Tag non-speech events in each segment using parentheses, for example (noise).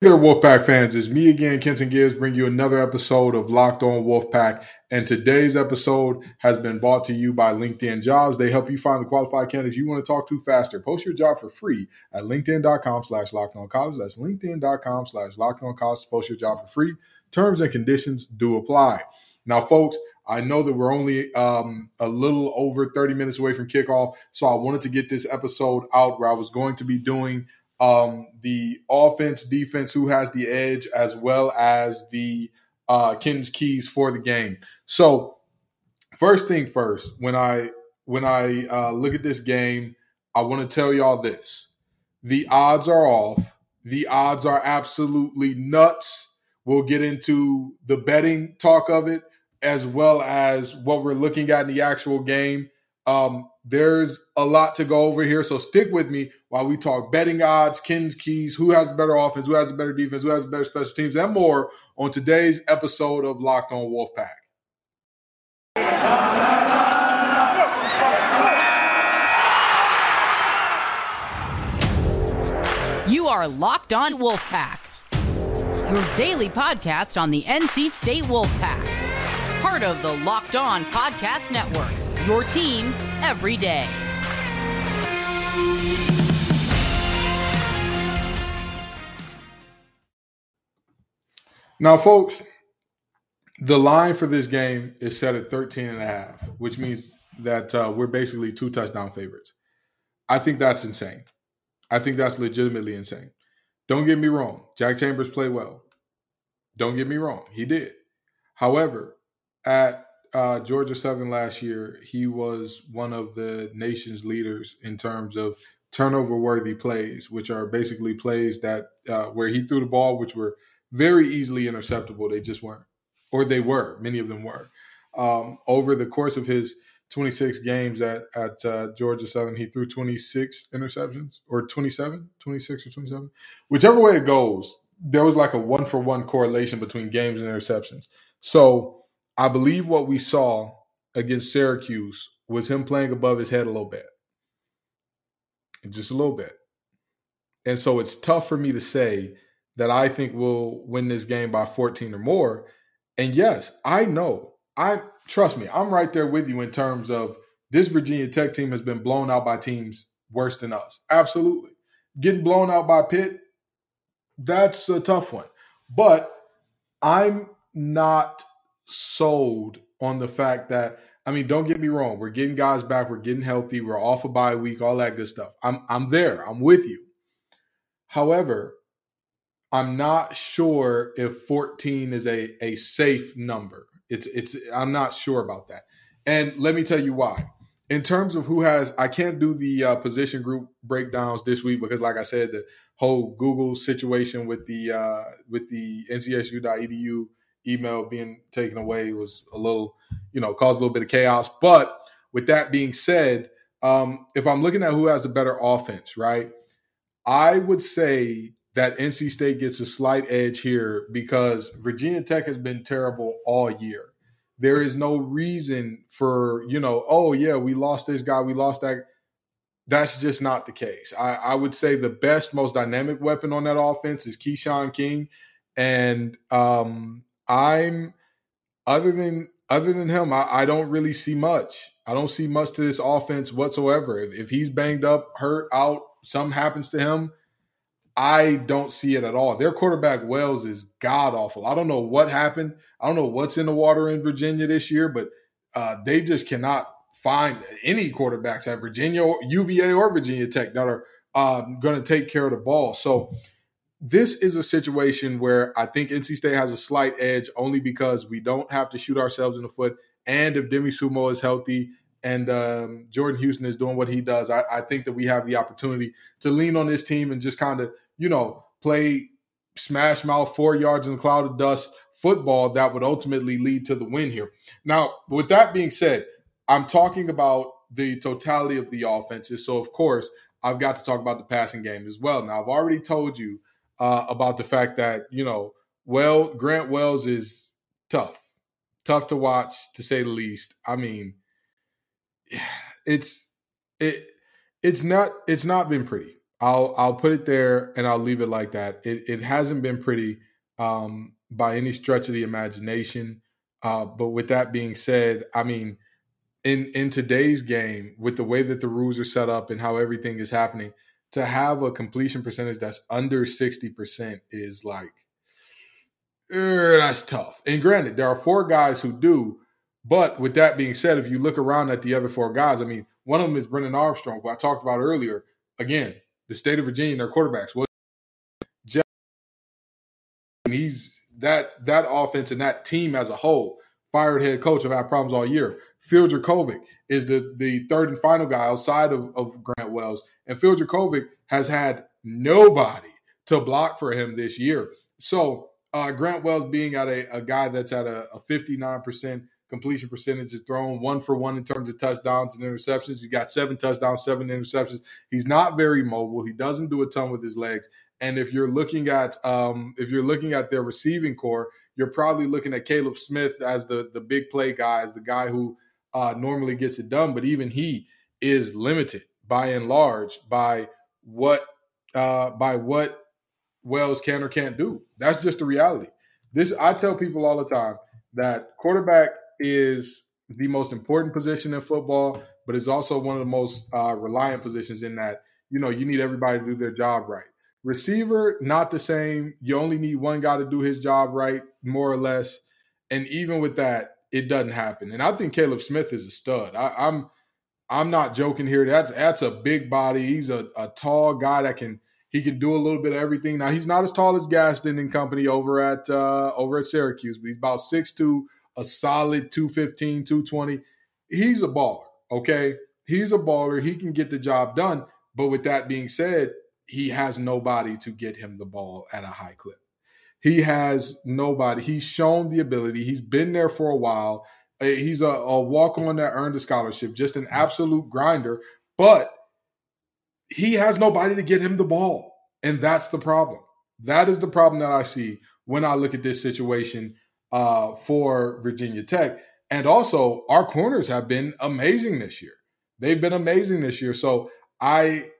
there, Wolfpack fans. It's me again, Kenton Gibbs, bring you another episode of Locked On Wolfpack. And today's episode has been brought to you by LinkedIn Jobs. They help you find the qualified candidates you want to talk to faster. Post your job for free at LinkedIn.com slash locked on college. That's LinkedIn.com slash locked on college to post your job for free. Terms and conditions do apply. Now, folks, I know that we're only um, a little over 30 minutes away from kickoff. So I wanted to get this episode out where I was going to be doing um, the offense, defense, who has the edge, as well as the uh, Ken's keys for the game. So, first thing first, when I when I uh, look at this game, I want to tell y'all this: the odds are off. The odds are absolutely nuts. We'll get into the betting talk of it, as well as what we're looking at in the actual game. Um, there's a lot to go over here, so stick with me while we talk betting odds, Ken's keys, who has a better offense, who has a better defense, who has better special teams, and more on today's episode of Locked On Wolfpack. You are Locked On Wolfpack, your daily podcast on the NC State Wolfpack, part of the Locked On Podcast Network, your team every day. Now, folks, the line for this game is set at 13 and a half, which means that uh, we're basically two touchdown favorites. I think that's insane. I think that's legitimately insane. Don't get me wrong. Jack Chambers played well. Don't get me wrong. He did. However, at uh, Georgia Southern last year, he was one of the nation's leaders in terms of turnover worthy plays, which are basically plays that uh, where he threw the ball, which were very easily interceptable. They just weren't, or they were. Many of them were. Um, over the course of his 26 games at at uh, Georgia Southern, he threw 26 interceptions, or 27, 26 or 27, whichever way it goes. There was like a one for one correlation between games and interceptions. So I believe what we saw against Syracuse was him playing above his head a little bit, just a little bit. And so it's tough for me to say that I think we'll win this game by 14 or more. And yes, I know. I trust me, I'm right there with you in terms of this Virginia Tech team has been blown out by teams worse than us. Absolutely. Getting blown out by Pitt, that's a tough one. But I'm not sold on the fact that I mean, don't get me wrong, we're getting guys back, we're getting healthy, we're off a bye week, all that good stuff. I'm I'm there. I'm with you. However, I'm not sure if 14 is a, a safe number. It's it's I'm not sure about that. And let me tell you why. In terms of who has, I can't do the uh, position group breakdowns this week because, like I said, the whole Google situation with the uh, with the NCSU.edu email being taken away was a little, you know, caused a little bit of chaos. But with that being said, um, if I'm looking at who has a better offense, right, I would say that NC State gets a slight edge here because Virginia Tech has been terrible all year. There is no reason for, you know, oh, yeah, we lost this guy, we lost that. That's just not the case. I, I would say the best, most dynamic weapon on that offense is Keshawn King. And um, I'm other than other than him, I, I, don't really see much. I don't see much to this offense whatsoever. If, if he's banged up, hurt, out, something happens to him, I don't see it at all. Their quarterback Wells is god awful. I don't know what happened. I don't know what's in the water in Virginia this year, but uh, they just cannot find any quarterbacks at Virginia, or UVA, or Virginia Tech that are uh, going to take care of the ball. So this is a situation where I think NC State has a slight edge only because we don't have to shoot ourselves in the foot. And if Demie Sumo is healthy and um, Jordan Houston is doing what he does, I, I think that we have the opportunity to lean on this team and just kind of you know, play smash mouth four yards in a cloud of dust football that would ultimately lead to the win here. Now, with that being said, I'm talking about the totality of the offenses. So, of course, I've got to talk about the passing game as well. Now, I've already told you uh, about the fact that, you know, well, Grant Wells is tough, tough to watch to say the least. I mean, (sighs) it's, it, it's not, it's not been pretty. I'll I'll put it there and I'll leave it like that. It it hasn't been pretty um, by any stretch of the imagination. Uh, but with that being said, I mean, in in today's game, with the way that the rules are set up and how everything is happening, to have a completion percentage that's under sixty percent is like er, that's tough. And granted, there are four guys who do. But with that being said, if you look around at the other four guys, I mean, one of them is Brennan Armstrong, who I talked about earlier. Again, the state of Virginia, their quarterbacks. Well, Jeff, and he's that that offense and that team as a whole. Fired head coach have had problems all year. Phil Jurkovec is the the third and final guy outside of, of Grant Wells, and Phil Jurkovec has had nobody to block for him this year. So uh, Grant Wells being at a, a guy that's at a, a 59% completion percentage is thrown one for one in terms of touchdowns and interceptions. He's got seven touchdowns, seven interceptions. He's not very mobile. He doesn't do a ton with his legs. And if you're looking at um, if you're looking at their receiving corps, you're probably looking at Kaleb Smith as the the big play guy, as the guy who uh, normally gets it done. But even he is limited by and large by what uh, by what Wells can or can't do. That's just the reality. This I tell people all the time that quarterback is the most important position in football, but it's also one of the most uh, reliant positions in that you know you need everybody to do their job right. Receiver, not the same. You only need one guy to do his job right, more or less. And even with that, it doesn't happen. And I think Kaleb Smith is a stud. I, I'm I'm not joking here. That's that's a big body. He's a, a tall guy that can he can do a little bit of everything. Now he's not as tall as Gadsden and company over at uh, over at Syracuse, but he's about 6'2", a solid 215, 220. He's a baller, okay? He's a baller. He can get the job done. But with that being said, he has nobody to get him the ball at a high clip. He has nobody. He's shown the ability. He's been there for a while. Uh, he's a, a walk on that earned a scholarship, just an absolute grinder. But he has nobody to get him the ball. And that's the problem. That is the problem that I see when I look at this situation uh, for Virginia Tech. And also, our corners have been amazing this year. They've been amazing this year. So I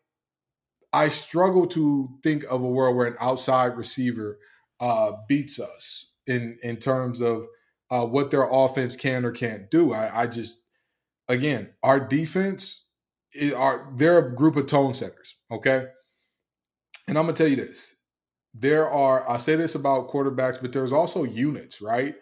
I struggle to think of a world where an outside receiver uh, beats us in in terms of uh, what their offense can or can't do. I, I just again, our defense are they're a group of tone setters, okay? And I'm gonna tell you this. There are, I say this about quarterbacks, but there's also units, right?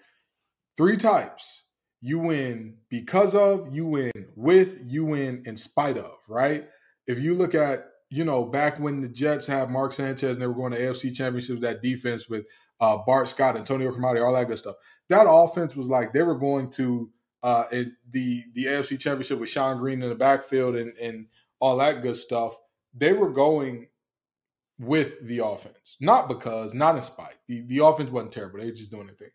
Three types. You win because of, you win with, you win in spite of, right? If you look at, you know, back when the Jets had Mark Sanchez and they were going to AFC championships, that defense with uh, Bart Scott, Antonio Cromartie, all that good stuff. That offense was like they were going to uh, the the AFC Championship with Shonn Greene in the backfield and and all that good stuff. They were going with the offense, not because, not in spite. The the offense wasn't terrible; they were just doing their thing.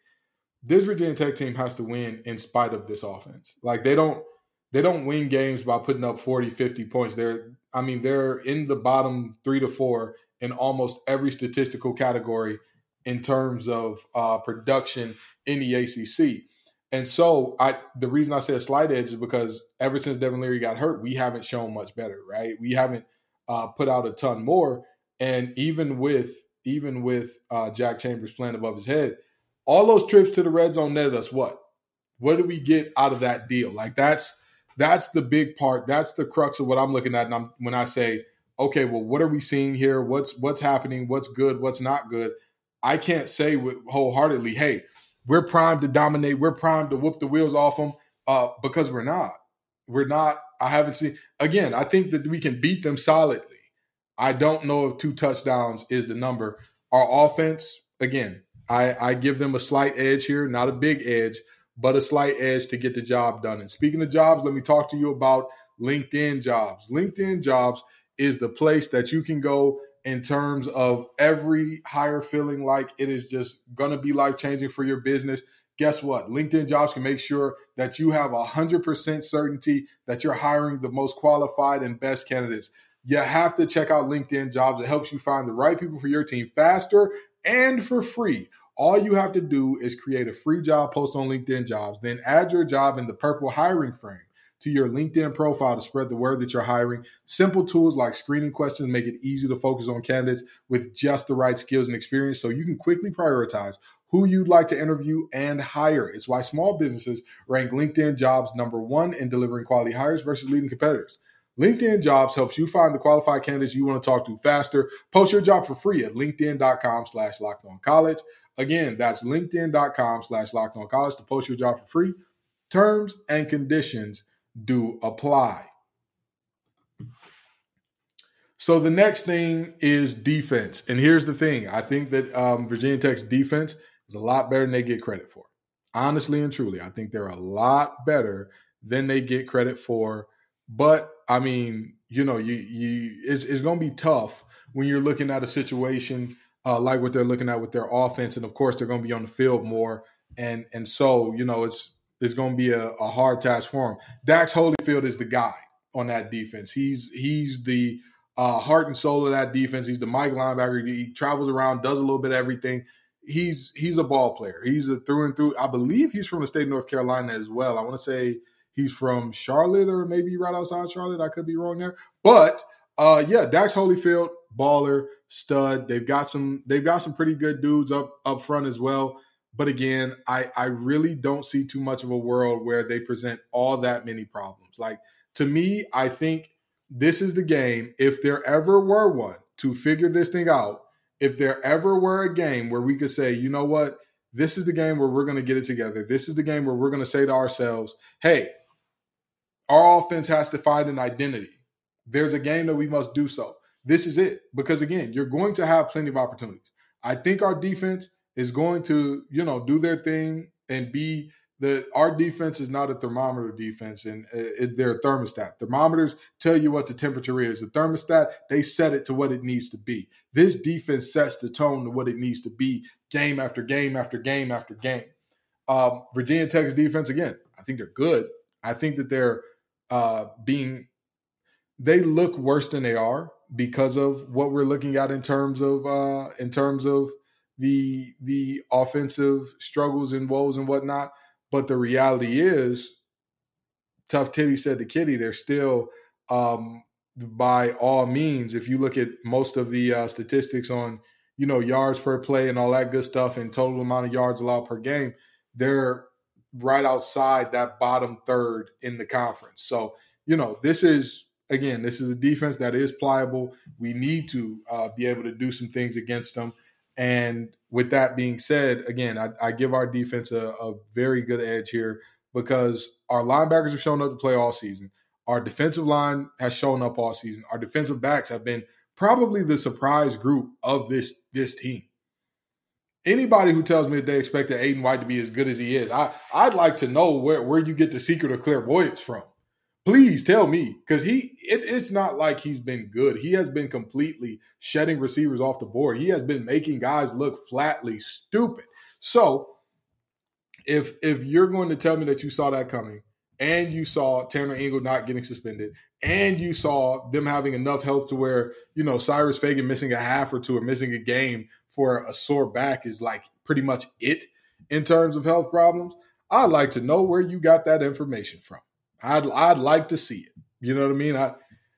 This Virginia Tech team has to win in spite of this offense. Like they don't they don't win games by putting up 40, 50 points. They're I mean they're in the bottom three to four in almost every statistical category in terms of uh, production in the ACC. And so I the reason I say a slight edge is because ever since Devin Leary got hurt, we haven't shown much better, right? We haven't uh, put out a ton more. And even with even with uh, Jack Chambers playing above his head, all those trips to the red zone netted us what? What do we get out of that deal? Like that's that's the big part. That's the crux of what I'm looking at. And I'm, when I say, okay, well, what are we seeing here? What's what's happening? What's good? What's not good? I can't say with wholeheartedly, hey, we're primed to dominate. We're primed to whoop the wheels off them uh, because we're not. We're not. I haven't seen again. I think that we can beat them solidly. I don't know if two touchdowns is the number. Our offense, again, I, I give them a slight edge here, not a big edge, but a slight edge to get the job done. And speaking of jobs, let me talk to you about LinkedIn jobs. LinkedIn jobs is the place that you can go in terms of every hire feeling like it is just going to be life changing for your business. Guess what? LinkedIn jobs can make sure that you have 100% certainty that you're hiring the most qualified and best candidates. You have to check out LinkedIn jobs. It helps you find the right people for your team faster and for free. All you have to do is create a free job post on LinkedIn jobs, then add your job in the purple hiring frame. to your LinkedIn profile to spread the word that you're hiring. Simple tools like screening questions make it easy to focus on candidates with just the right skills and experience so you can quickly prioritize who you'd like to interview and hire. It's why small businesses rank LinkedIn jobs number one in delivering quality hires versus leading competitors. LinkedIn Jobs helps you find the qualified candidates you want to talk to faster. Post your job for free at linkedin.com slash college. Again, that's linkedin.com slash locked on college to post your job for free. Terms and conditions do apply. So the next thing is defense. And here's the thing I think that um, Virginia Tech's defense is a lot better than they get credit for. Honestly and truly, I think they're a lot better than they get credit for. But I mean, you know, you you it's, it's going to be tough when you're looking at a situation uh, like what they're looking at with their offense, and of course they're going to be on the field more, and and so you know it's it's going to be a, a hard task for him. Dax Hollifield is the guy on that defense. He's he's the uh, heart and soul of that defense. He's the Mike linebacker. He travels around, does a little bit of everything. He's he's a ball player. He's a through and through. I believe he's from the state of North Carolina as well. I want to say he's from Charlotte or maybe right outside Charlotte. I could be wrong there, but uh, yeah, Dax Hollifield, baller, stud. They've got some. They've got some pretty good dudes up up front as well. But again, I I really don't see too much of a world where they present all that many problems. Like to me, I think this is the game. If there ever were one to figure this thing out, if there ever were a game where we could say, you know what, this is the game where we're going to get it together. This is the game where we're going to say to ourselves, hey, our offense has to find an identity. There's a game that we must do so. This is it. Because again, you're going to have plenty of opportunities. I think our defense is going to, you know, do their thing and be the our defense is not a thermometer defense and uh, it, they're a thermostat. Thermometers tell you what the temperature is. The thermostat, they set it to what it needs to be. This defense sets the tone to what it needs to be game after game after game after game. Um, Virginia Tech's defense, again, I think they're good. I think that they're uh, being, they look worse than they are because of what we're looking at in terms of uh, in terms of the the offensive struggles and woes and whatnot. But the reality is, tough titty said to Kitty, they're still um, by all means. If you look at most of the uh, statistics on you know yards per play and all that good stuff and total amount of yards allowed per game, they're right outside that bottom third in the conference. So you know this is again, this is a defense that is pliable. We need to uh, be able to do some things against them. And with that being said, again, I, I give our defense a, a, very good edge here because our linebackers have shown up to play all season. Our defensive line has shown up all season. Our defensive backs have been probably the surprise group of this this team. Anybody who tells me that they expect Aydan White to be as good as he is, I, I'd like to know where, where you get the secret of clairvoyance from please tell me because he it, it's not like he's been good. He has been completely shedding receivers off the board. He has been making guys look flatly stupid. So if if you're going to tell me that you saw that coming and you saw Tanner Ingle not getting suspended and you saw them having enough health to where you know Cyrus Fagan missing a half or two or missing a game for a sore back is like pretty much it in terms of health problems I'd like to know where you got that information from I'd I'd like to see it. You know what I mean? I,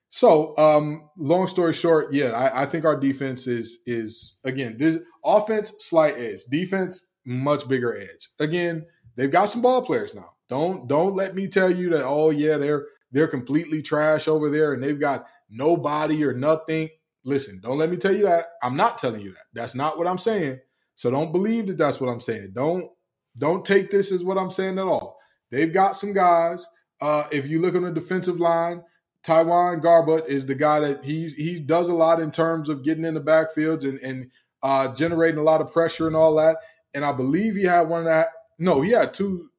so, um, long story short, yeah, I, I, think our defense is is again this offense slight edge, defense much bigger edge. Again, they've got some ball players now. Don't don't let me tell you that. Oh yeah, they're they're completely trash over there and they've got nobody or nothing. Listen, don't let me tell you that. I'm not telling you that. That's not what I'm saying. So don't believe that that's what I'm saying. Don't don't take this as what I'm saying at all. They've got some guys uh, if you look on the defensive line, TyJuan Garbutt is the guy that he's he does a lot in terms of getting in the backfields and and uh, generating a lot of pressure and all that. And I believe he had one that no, he had two.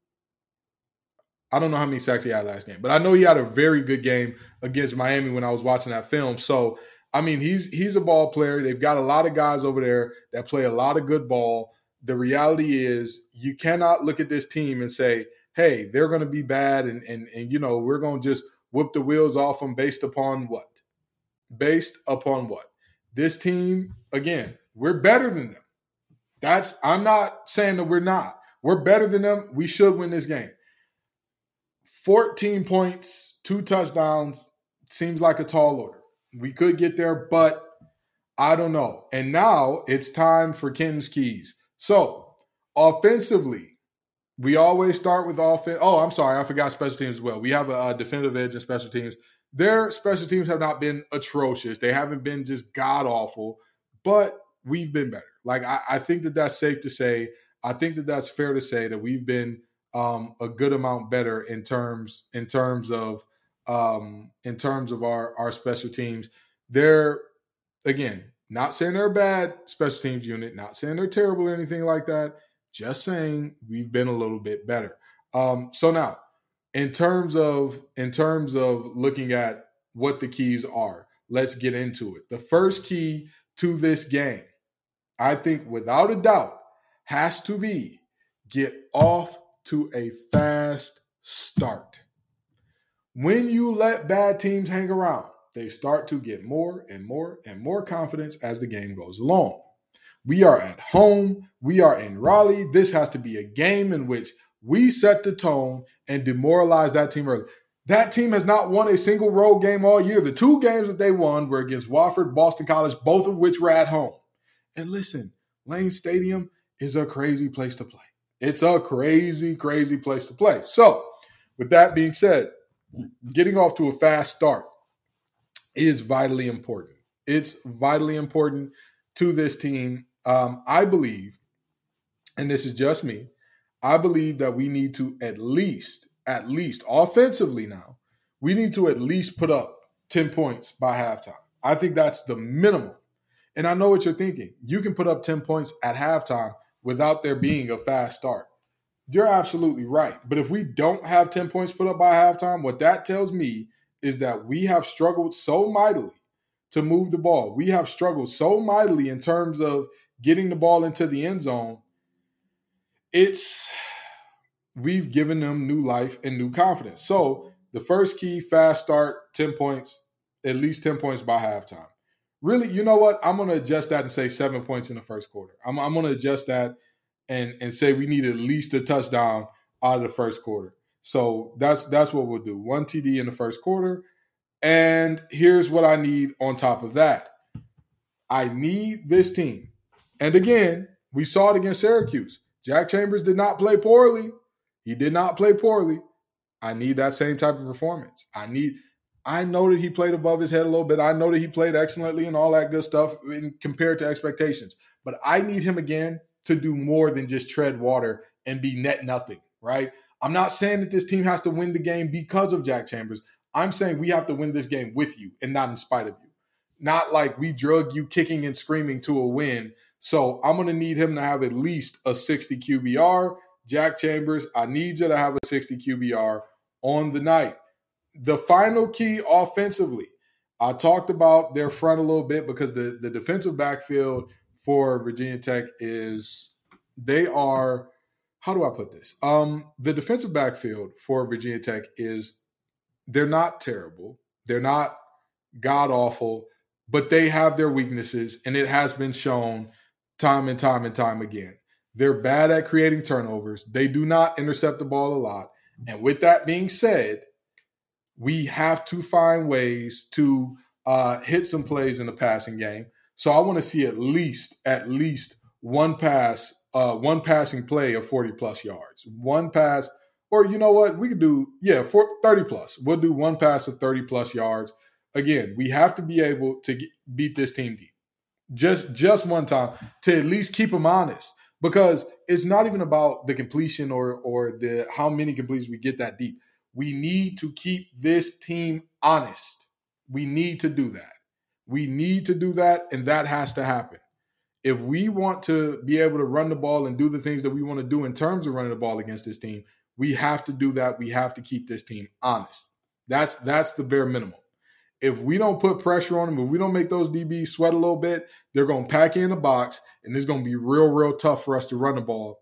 I don't know how many sacks he had last game, but I know he had a very good game against Miami when I was watching that film. So I mean, he's he's a ball player. They've got a lot of guys over there that play a lot of good ball. The reality is, you cannot look at this team and say, hey, they're going to be bad, and and and you know we're going to just whip the wheels off them based upon what? Based upon what? This team again, we're better than them. That's I'm not saying that we're not. We're better than them. We should win this game. 14 points, two touchdowns seems like a tall order. We could get there, but I don't know. And now it's time for Ken's keys. So, offensively, we always start with offense. Oh, I'm sorry, I forgot special teams as well. We have a, a defensive edge in special teams. Their special teams have not been atrocious. They haven't been just god awful, but we've been better. Like I, I, think that that's safe to say. I think that that's fair to say that we've been um, a good amount better in terms in terms of um, in terms of our our special teams. They're again not saying they're a bad special teams unit, not saying they're terrible or anything like that. Just saying we've been a little bit better. Um, so now, in terms of in terms of looking at what the keys are, let's get into it. The first key to this game, I think without a doubt, has to be get off to a fast start. When you let bad teams hang around, they start to get more and more and more confidence as the game goes along. We are at home. We are in Raleigh. This has to be a game in which we set the tone and demoralize that team early. That team has not won a single road game all year. The two games that they won were against Wofford, Boston College, both of which were at home. And listen, Lane Stadium is a crazy place to play. It's a crazy, crazy place to play. So, with that being said, getting off to a fast start is vitally important. It's vitally important to this team um, I believe, and this is just me, I believe that we need to at least, at least offensively now, we need to at least put up 10 points by halftime. I think that's the minimum. And I know what you're thinking. You can put up 10 points at halftime without there being a fast start. You're absolutely right. But if we don't have 10 points put up by halftime, what that tells me is that we have struggled so mightily to move the ball. We have struggled so mightily in terms of getting the ball into the end zone, it's we've given them new life and new confidence. So the first key, fast start, 10 points, at least 10 points by halftime. Really, you know what? I'm going to adjust that and say seven points in the first quarter. I'm, I'm going to adjust that and and say we need at least a touchdown out of the first quarter. So that's that's what we'll do. One TD in the first quarter. And here's what I need on top of that. I need this team and again, we saw it against Syracuse. Jack Chambers did not play poorly. He did not play poorly. I need that same type of performance. I need I know that he played above his head a little bit. I know that he played excellently and all that good stuff in, compared to expectations. But I need him again to do more than just tread water and be net nothing, right? I'm not saying that this team has to win the game because of Jack Chambers. I'm saying we have to win this game with you and not in spite of you. Not like we drug you kicking and screaming to a win so I'm going to need him to have at least a 60 QBR. Jack Chambers, I need you to have a 60 QBR on the night. The final key offensively, I talked about their front a little bit because the, the defensive backfield for Virginia Tech is they are how do I put this? Um, the defensive backfield for Virginia Tech is they're not terrible. They're not god awful, but they have their weaknesses, and it has been shown time and time and time again. They're bad at creating turnovers. They do not intercept the ball a lot. And with that being said, we have to find ways to uh, hit some plays in the passing game. So I want to see at least at least one pass, uh, one passing play of 40 plus yards. One pass, or you know what? We could do, yeah, 30 plus. We'll do one pass of 30 plus yards. Again, we have to be able to get, beat this team deep just just one time to at least keep them honest because it's not even about the completion or or the how many completions we get that deep. We need to keep this team honest. We need to do that. We need to do that and that has to happen. If we want to be able to run the ball and do the things that we want to do in terms of running the ball against this team, we have to do that. We have to keep this team honest. That's that's the bare minimum if we don't put pressure on them, if we don't make those DBs sweat a little bit, they're going to pack in the box, and it's going to be real, real tough for us to run the ball.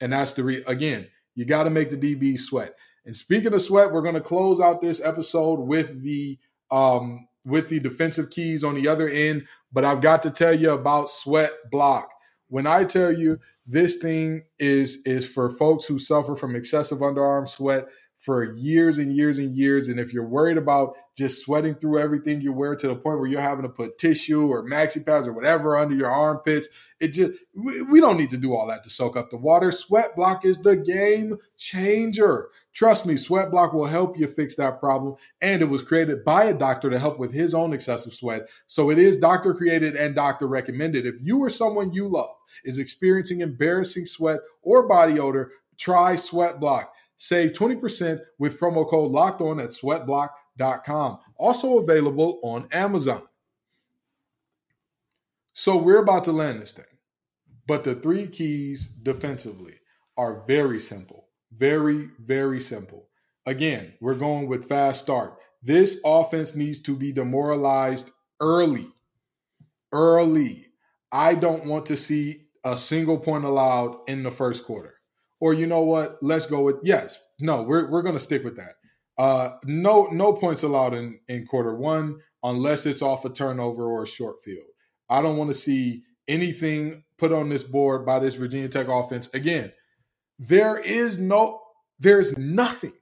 And that's the re- again, you got to make the DBs sweat. And speaking of sweat, we're going to close out this episode with the um, with the defensive keys on the other end. But I've got to tell you about Sweat Block. When I tell you this thing is is for folks who suffer from excessive underarm sweat, for years and years and years. And if you're worried about just sweating through everything you wear to the point where you're having to put tissue or maxi pads or whatever under your armpits, it just we, we don't need to do all that to soak up the water. Sweat block is the game changer. Trust me, Sweat Block will help you fix that problem. And it was created by a doctor to help with his own excessive sweat. So it is doctor created and doctor recommended. If you or someone you love is experiencing embarrassing sweat or body odor, try Sweat Block. Save 20% with promo code locked on at sweatblock.com. Also available on Amazon. So we're about to land this thing. But the three keys defensively are very simple. Very, very simple. Again, we're going with fast start. This offense needs to be demoralized early. Early. I don't want to see a single point allowed in the first quarter. Or you know what? Let's go with yes. No, we're we're gonna stick with that. Uh, no no points allowed in in quarter one unless it's off a turnover or a short field. I don't want to see anything put on this board by this Virginia Tech offense. Again, there is no there's nothing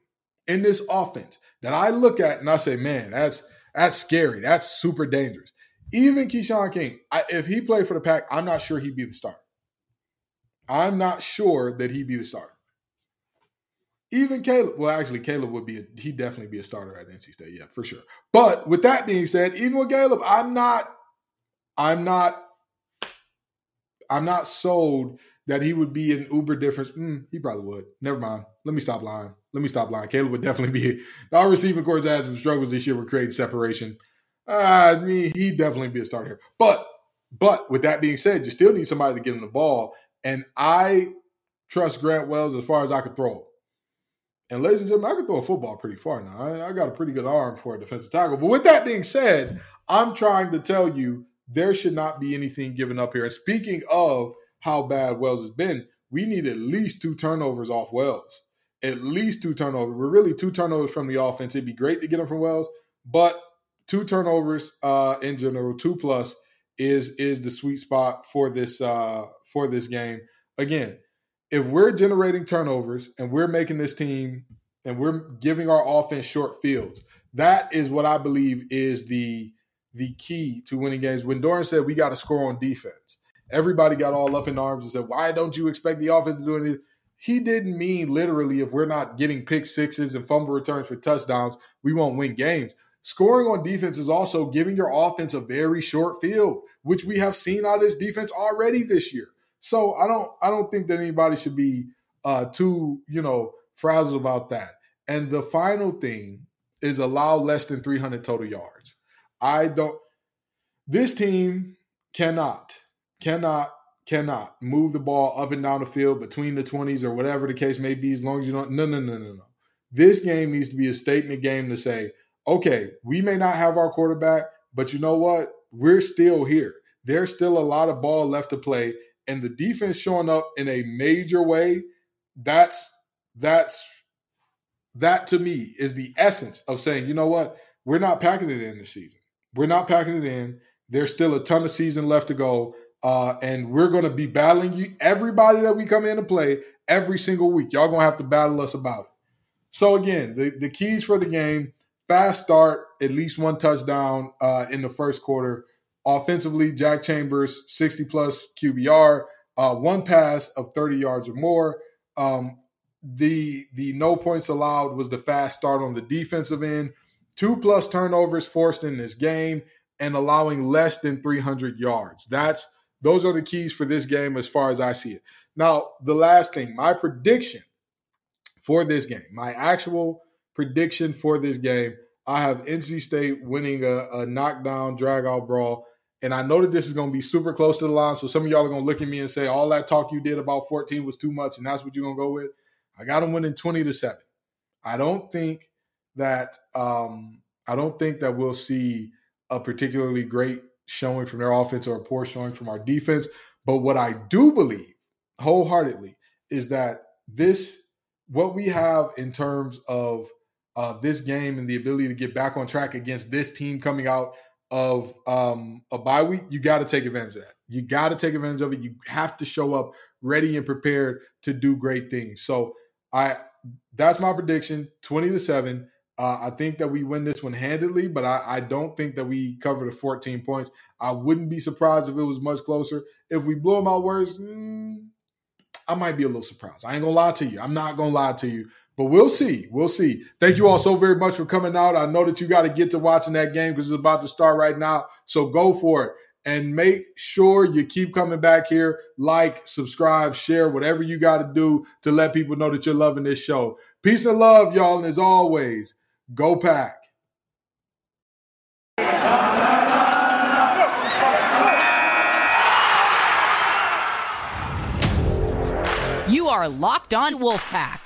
in this offense that I look at and I say, man, that's that's scary. That's super dangerous. Even Keshawn King, I, if he played for the Pack, I'm not sure he'd be the starter. I'm not sure that he'd be the starter. Even Kaleb, well, actually, Kaleb would be, a, he'd definitely be a starter at NC State, yeah, for sure. But with that being said, even with Kaleb, I'm not, I'm not, I'm not sold that he would be an uber difference. Mm, he probably would. Never mind. Let me stop lying. Let me stop lying. Kaleb would definitely be. Our receiving course had some struggles this year with creating separation. Uh, I mean, he'd definitely be a starter here. But, but with that being said, you still need somebody to get him the ball and I trust Grant Wells as far as I could throw. And ladies and gentlemen, I can throw a football pretty far now. I, I got a pretty good arm for a defensive tackle. But with that being said, I'm trying to tell you there should not be anything given up here. And speaking of how bad Wells has been, we need at least two turnovers off Wells. At least two turnovers. We're really two turnovers from the offense. It'd be great to get them from Wells, but two turnovers uh, in general, two plus is is the sweet spot for this uh, for this game. Again, if we're generating turnovers and we're making this team and we're giving our offense short fields, that is what I believe is the the key to winning games. When Doeren said we got to score on defense, everybody got all up in arms and said, "Why don't you expect the offense to do anything?" He didn't mean literally if we're not getting pick sixes and fumble returns for touchdowns, we won't win games. Scoring on defense is also giving your offense a very short field, which we have seen out of this defense already this year. So I don't I don't think that anybody should be uh, too you know frazzled about that. And the final thing is allow less than 300 total yards. I don't. This team cannot cannot cannot move the ball up and down the field between the 20s or whatever the case may be as long as you don't no no no no no this game needs to be a statement game to say okay we may not have our quarterback but you know what we're still here there's still a lot of ball left to play and the defense showing up in a major way, that's that's that to me is the essence of saying, you know what, we're not packing it in this season. We're not packing it in. There's still a ton of season left to go. Uh, and we're going to be battling you, everybody that we come in to play every single week. Y'all going to have to battle us about it. So, again, the, the keys for the game fast start, at least one touchdown uh, in the first quarter. Offensively, Jack Chambers, 60 plus QBR, uh, one pass of 30 yards or more. Um, the the no points allowed was the fast start on the defensive end. Two plus turnovers forced in this game and allowing less than 300 yards. That's those are the keys for this game as far as I see it. Now, the last thing, my prediction for this game, my actual prediction for this game, I have NC State winning a, a knockdown drag out brawl and I know that this is going to be super close to the line. So some of y'all are going to look at me and say, all that talk you did about 14 was too much, and that's what you're going to go with. I got them winning 20 to 7. I don't think that um, I don't think that we'll see a particularly great showing from their offense or a poor showing from our defense. But what I do believe wholeheartedly is that this, what we have in terms of uh, this game and the ability to get back on track against this team coming out of um, a bye week, you got to take advantage of that. You got to take advantage of it. You have to show up ready and prepared to do great things. So I that's my prediction 20 to 7. Uh, I think that we win this one handedly, but I, I, don't think that we cover the 14 points. I wouldn't be surprised if it was much closer. If we blow them out worse, mm, I might be a little surprised. I ain't gonna lie to you. I'm not gonna lie to you. But we'll see. We'll see. Thank you all so very much for coming out. I know that you got to get to watching that game because it's about to start right now. So go for it. And make sure you keep coming back here. Like, subscribe, share, whatever you got to do to let people know that you're loving this show. Peace and love, y'all. And as always, go pack. You are Locked On Wolfpack